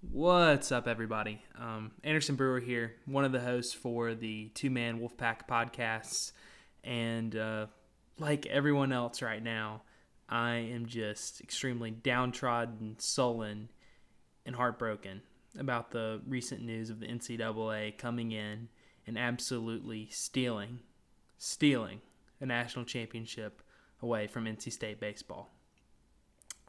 What's up, everybody? Um, Anderson Brewer here, one of the hosts for the Two Man Wolfpack podcasts. And uh, like everyone else right now, I am just extremely downtrodden, sullen, and heartbroken about the recent news of the NCAA coming in and absolutely stealing, stealing a national championship away from NC State baseball.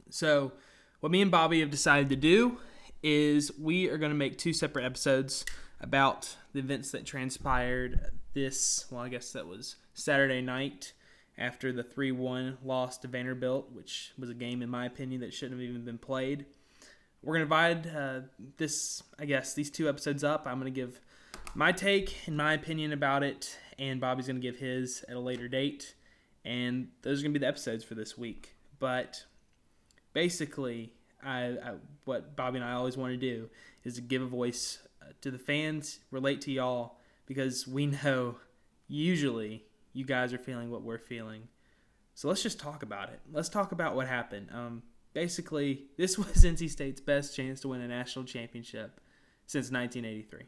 So, what me and Bobby have decided to do is we are going to make two separate episodes about the events that transpired this, well, I guess that was Saturday night after the 3 1 loss to Vanderbilt, which was a game, in my opinion, that shouldn't have even been played. We're going to divide uh, this, I guess, these two episodes up. I'm going to give my take and my opinion about it, and Bobby's going to give his at a later date. And those are going to be the episodes for this week. But basically, I, I, what Bobby and I always want to do is to give a voice uh, to the fans, relate to y'all, because we know usually you guys are feeling what we're feeling. So let's just talk about it. Let's talk about what happened. Um, basically, this was NC State's best chance to win a national championship since 1983.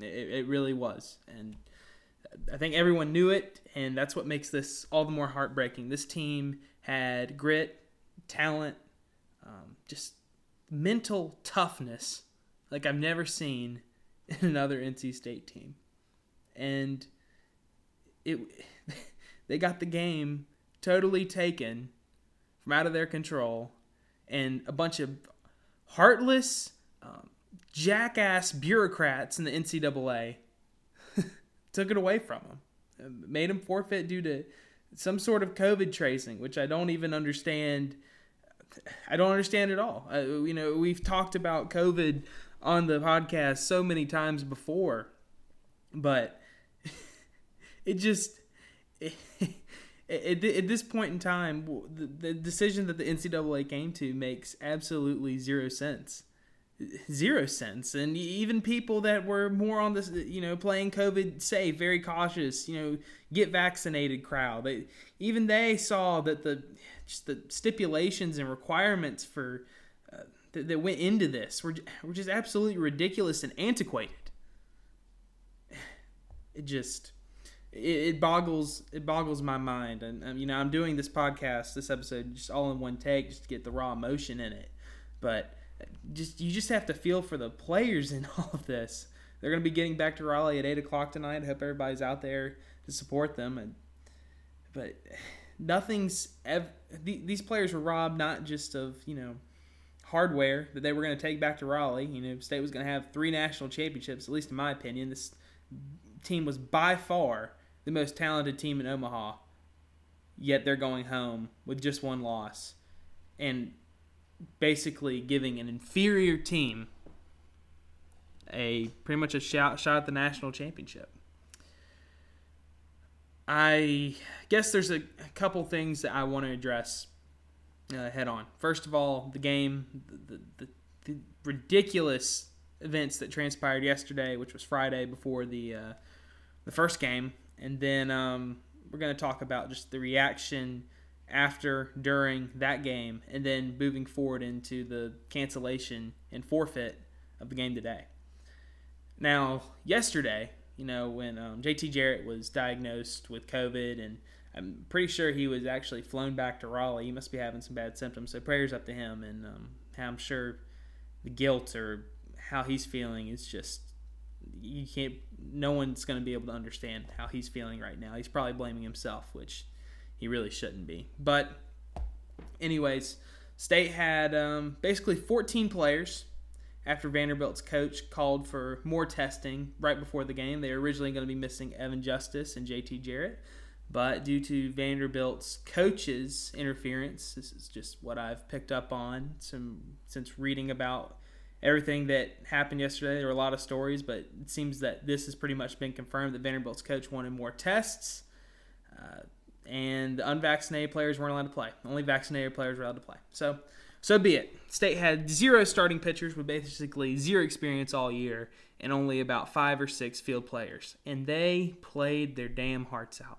It, it really was, and I think everyone knew it, and that's what makes this all the more heartbreaking. This team had grit, talent, um, just mental toughness like I've never seen in another NC State team. And it they got the game totally taken from out of their control and a bunch of heartless um, jackass bureaucrats in the NCAA took it away from them, made them forfeit due to some sort of COVID tracing, which I don't even understand I don't understand at all. You know, we've talked about COVID on the podcast so many times before, but it just it, at this point in time, the decision that the NCAA came to makes absolutely zero sense zero sense and even people that were more on this you know playing covid safe very cautious you know get vaccinated crowd they even they saw that the just the stipulations and requirements for uh, that, that went into this were, were just absolutely ridiculous and antiquated. It just it, it boggles it boggles my mind, and um, you know I'm doing this podcast, this episode, just all in one take, just to get the raw emotion in it. But just you just have to feel for the players in all of this. They're going to be getting back to Raleigh at eight o'clock tonight. I hope everybody's out there to support them. And but nothing's ev- these players were robbed not just of you know hardware that they were going to take back to Raleigh. You know, State was going to have three national championships, at least in my opinion. This team was by far the most talented team in Omaha. Yet they're going home with just one loss, and basically giving an inferior team a pretty much a shot shot at the national championship. I guess there's a, a couple things that I want to address uh, head on. First of all, the game, the, the, the, ridiculous events that transpired yesterday, which was Friday before the uh, the first game, and then um, we're going to talk about just the reaction after, during that game, and then moving forward into the cancellation and forfeit of the game today. Now, yesterday, you know, when um, JT Jarrett was diagnosed with COVID, and I'm pretty sure he was actually flown back to Raleigh. He must be having some bad symptoms. So prayers up to him, and um, I'm sure the guilt or how he's feeling is just you can't. No one's going to be able to understand how he's feeling right now. He's probably blaming himself, which he really shouldn't be. But, anyways, State had um, basically 14 players after Vanderbilt's coach called for more testing right before the game. They were originally going to be missing Evan Justice and JT Jarrett, but due to Vanderbilt's coach's interference, this is just what I've picked up on some since reading about everything that happened yesterday. There were a lot of stories, but it seems that this has pretty much been confirmed that Vanderbilt's coach wanted more tests. Uh, and the unvaccinated players weren't allowed to play. Only vaccinated players were allowed to play. So so be it. State had zero starting pitchers with basically zero experience all year and only about five or six field players. And they played their damn hearts out.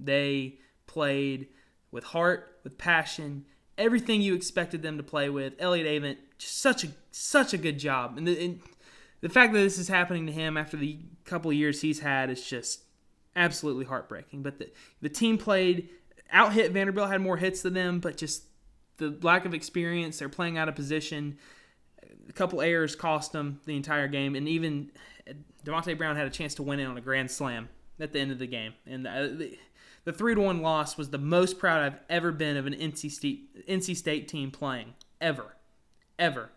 They played with heart, with passion, everything you expected them to play with. Elliott Avent, such a such a good job, and the, and the fact that this is happening to him after the couple years he's had is just absolutely heartbreaking. But the the team played out hit Vanderbilt had more hits than them, but just the lack of experience. They're playing out of position. A couple errors cost them the entire game, and even Devonte Brown had a chance to win it on a grand slam at the end of the game. And the, the three to one loss was the most proud I've ever been of an NC State NC State team playing ever, ever.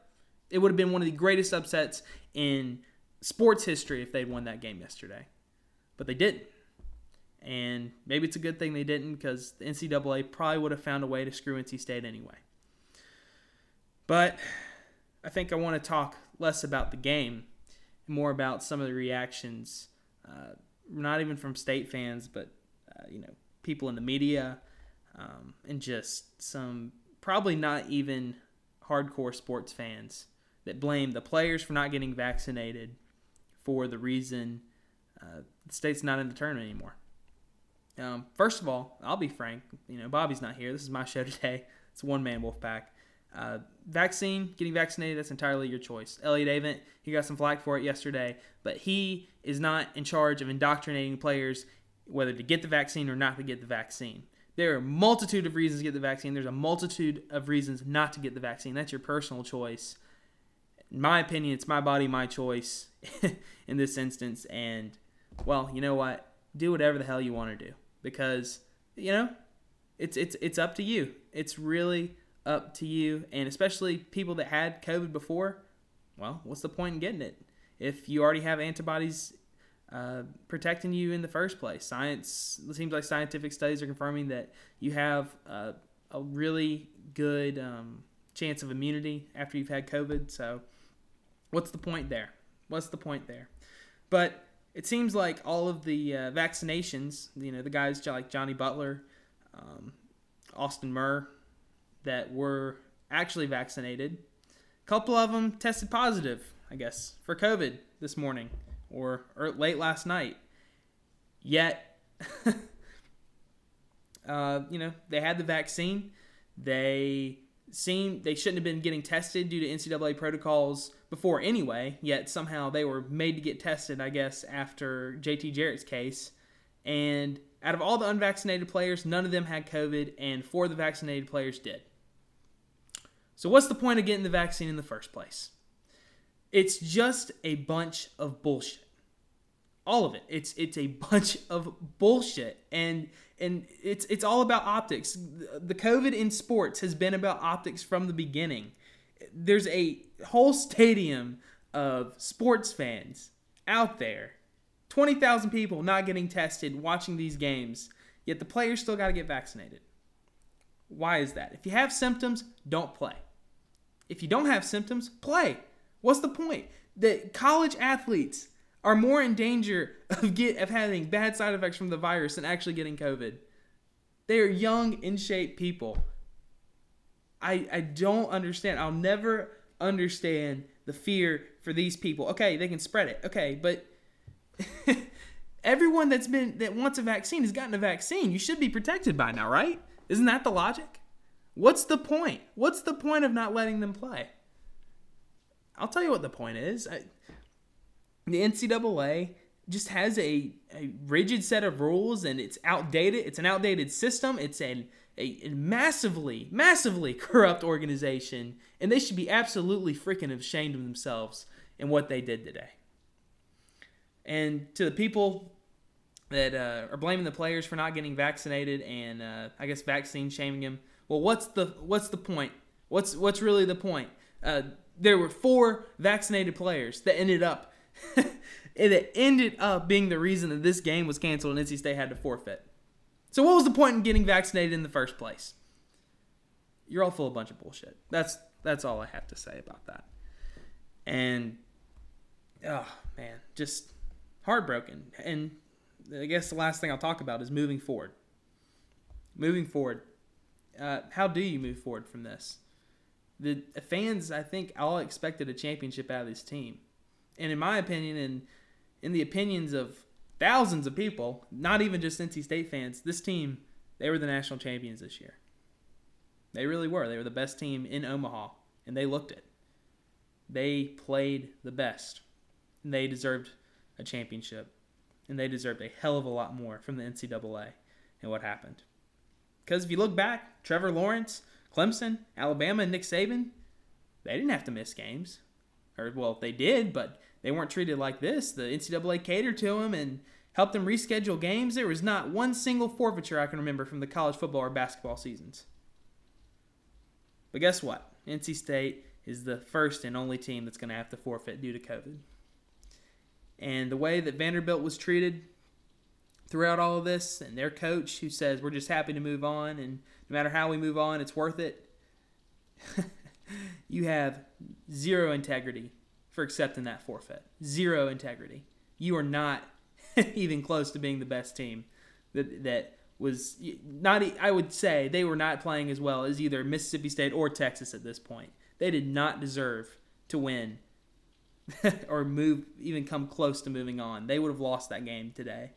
It would have been one of the greatest upsets in sports history if they'd won that game yesterday, but they didn't. And maybe it's a good thing they didn't because the NCAA probably would have found a way to screw NC State anyway. But I think I want to talk less about the game, more about some of the reactions, uh, not even from state fans, but uh, you know people in the media, um, and just some probably not even hardcore sports fans that blame the players for not getting vaccinated for the reason uh, the state's not in the tournament anymore. Um, first of all, I'll be frank. You know, Bobby's not here. This is my show today. It's one man wolf pack. Uh, vaccine, getting vaccinated, that's entirely your choice. Elliott Avent, he got some flack for it yesterday, but he is not in charge of indoctrinating players whether to get the vaccine or not to get the vaccine. There are a multitude of reasons to get the vaccine. There's a multitude of reasons not to get the vaccine. That's your personal choice. In my opinion, it's my body, my choice in this instance. And, well, you know what? Do whatever the hell you want to do because, you know, it's, it's, it's up to you. It's really up to you. And especially people that had COVID before, well, what's the point in getting it? If you already have antibodies uh, protecting you in the first place. Science it seems like scientific studies are confirming that you have uh, a really good um, chance of immunity after you've had COVID. So, what's the point there? What's the point there? But it seems like all of the uh, vaccinations, you know, the guys like Jonny Butler, um, Austin Murr, that were actually vaccinated, a couple of them tested positive, I guess, for COVID this morning or, or late last night. Yet, uh, you know, they had the vaccine. They seemed they shouldn't have been getting tested due to NCAA protocols before anyway. Yet somehow they were made to get tested, I guess, after JT Jarrett's case. And out of all the unvaccinated players, none of them had COVID, and four of the vaccinated players did. So, what's the point of getting the vaccine in the first place? It's just a bunch of bullshit. All of it. It's it's a bunch of bullshit and and it's it's all about optics. The COVID in sports has been about optics from the beginning. There's a whole stadium of sports fans out there. 20,000 people not getting tested watching these games, yet the players still got to get vaccinated. Why is that? If you have symptoms, don't play. If you don't have symptoms, play. What's the point? That college athletes are more in danger of get of having bad side effects from the virus than actually getting COVID. They are young, in shape people. I I don't understand. I'll never understand the fear for these people. Okay, they can spread it. Okay, but everyone that's been that wants a vaccine has gotten a vaccine. You should be protected by now, right? Isn't that the logic? What's the point? What's the point of not letting them play? I'll tell you what the point is. I, the NCAA just has a, a rigid set of rules and it's outdated. It's an outdated system. It's an, a, massively, massively corrupt organization. And they should be absolutely freaking ashamed of themselves and what they did today. And to the people that uh, are blaming the players for not getting vaccinated and uh, I guess vaccine shaming them, well, what's the what's the point? What's what's really the point? Uh, there were four vaccinated players that ended up it ended up being the reason that this game was canceled and NC State had to forfeit. So what was the point in getting vaccinated in the first place? You're all full of a bunch of bullshit. That's that's all I have to say about that. And oh man, just heartbroken. And I guess the last thing I'll talk about is moving forward. Moving forward. Uh, how do you move forward from this? the fans, I think, all expected a championship out of this team. And in my opinion, and in the opinions of thousands of people, not even just NC State fans, this team, they were the national champions this year. They really were. They were the best team in Omaha, and they looked it. They played the best, and they deserved a championship, and they deserved a hell of a lot more from the NCAA and what happened. Because if you look back, Trevor Lawrence, Clemson, Alabama, and Nick Saban, they didn't have to miss games. Or, well, they did, but they weren't treated like this. The NCAA catered to them and helped them reschedule games. There was not one single forfeiture I can remember from the college football or basketball seasons. But guess what? NC State is the first and only team that's going to have to forfeit due to COVID. And the way that Vanderbilt was treated throughout all of this, and their coach who says, We're just happy to move on, and no matter how we move on, it's worth it. you have zero integrity for accepting that forfeit. Zero integrity. You are not even close to being the best team that that was not I would say they were not playing as well as either Mississippi State or Texas at this point. They did not deserve to win or move even come close to moving on. They would have lost that game today.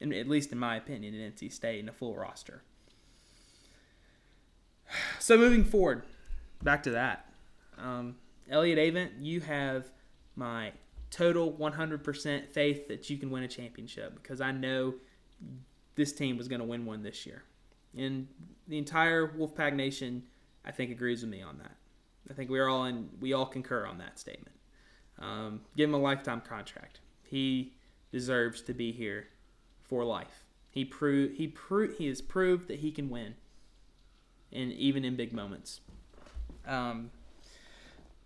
In, at least in my opinion in NC State in a full roster. So moving forward, back to that. Um, Elliott Avent, you have my total 100% faith that you can win a championship because I know this team was going to win one this year. And the entire Wolfpack Nation, I think, agrees with me on that. I think we're all in, we all concur on that statement. Um, give him a lifetime contract. He deserves to be here for life. He proved he pro- he has proved that he can win, and even in big moments. Um,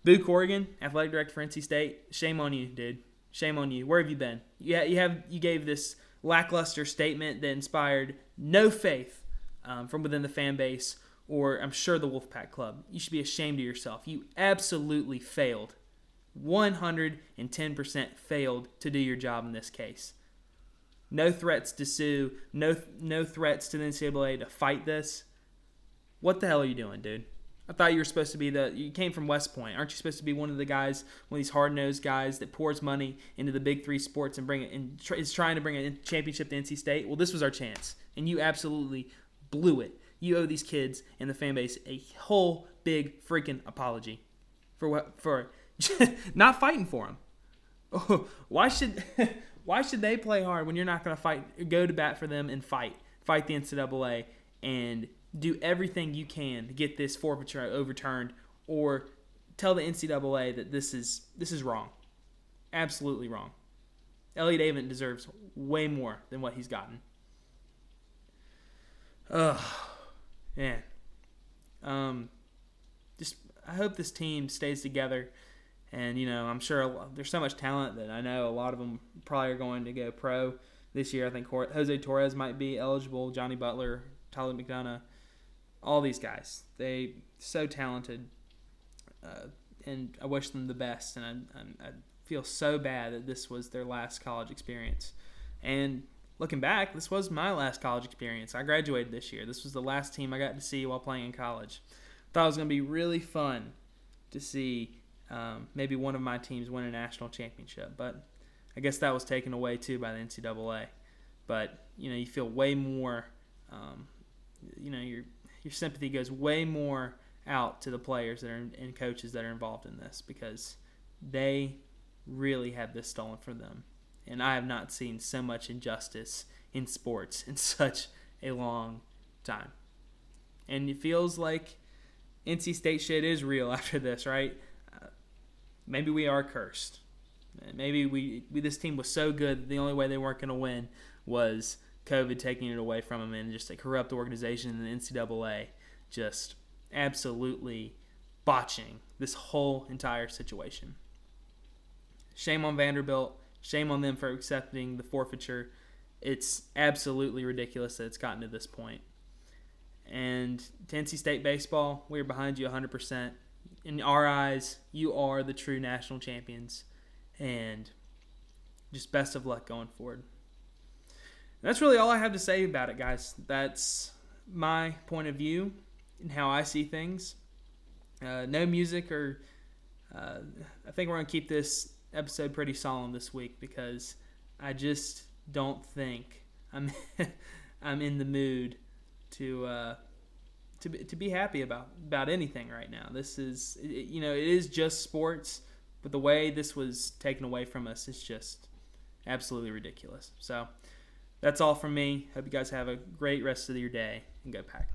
Boo Corrigan, athletic director for NC State. Shame on you, dude. Shame on you. Where have you been? Yeah, you have you gave this lackluster statement that inspired no faith um, from within the fan base, or I'm sure the Wolfpack Club. You should be ashamed of yourself. You absolutely failed. 110% failed to do your job in this case. No threats to sue. No no threats to the NCAA to fight this. What the hell are you doing, dude? I thought you were supposed to be the. You came from West Point. Aren't you supposed to be one of the guys, one of these hard nosed guys that pours money into the big three sports and bring it and tr- is trying to bring a championship to NC State? Well, this was our chance, and you absolutely blew it. You owe these kids and the fan base a whole big freaking apology for what for not fighting for them. why should why should they play hard when you're not going to fight? Go to bat for them and fight, fight the NCAA and do everything you can to get this forfeiture overturned or tell the NCAA that this is this is wrong. Absolutely wrong. Elliott Avent deserves way more than what he's gotten. Ugh, man. Um, just I hope this team stays together, and you know I'm sure there's so much talent that I know a lot of them probably are going to go pro this year. I think Jose Torres might be eligible, Jonny Butler, Tyler McDonough all these guys. They so talented, uh, and I wish them the best. And I, I, I, feel so bad that this was their last college experience. And looking back, this was my last college experience. I graduated this year. This was the last team I got to see while playing in college. Thought it was going to be really fun to see um, maybe one of my teams win a national championship, but I guess that was taken away too by the NCAA. But you know, you feel way more. Um, you know, you're your sympathy goes way more out to the players that are and coaches that are involved in this because they really had this stolen from them. And I have not seen so much injustice in sports in such a long time. And it feels like NC State shit is real after this, right? Uh, maybe we are cursed. Maybe we, we this team was so good the only way they weren't going to win was COVID taking it away from them and just a corrupt organization in the NCAA just absolutely botching this whole entire situation. Shame on Vanderbilt. Shame on them for accepting the forfeiture. It's absolutely ridiculous that it's gotten to this point. And NC State baseball, we're behind you 100%. In our eyes, you are the true national champions. And just best of luck going forward that's really all I have to say about it, guys. That's my point of view and how I see things. Uh, no music, or uh, I think we're gonna keep this episode pretty solemn this week because I just don't think I'm I'm in the mood to uh, to be, to be happy about about anything right now. This is you know it is just sports, but the way this was taken away from us is just absolutely ridiculous. So that's all from me. Hope you guys have a great rest of your day and go pack.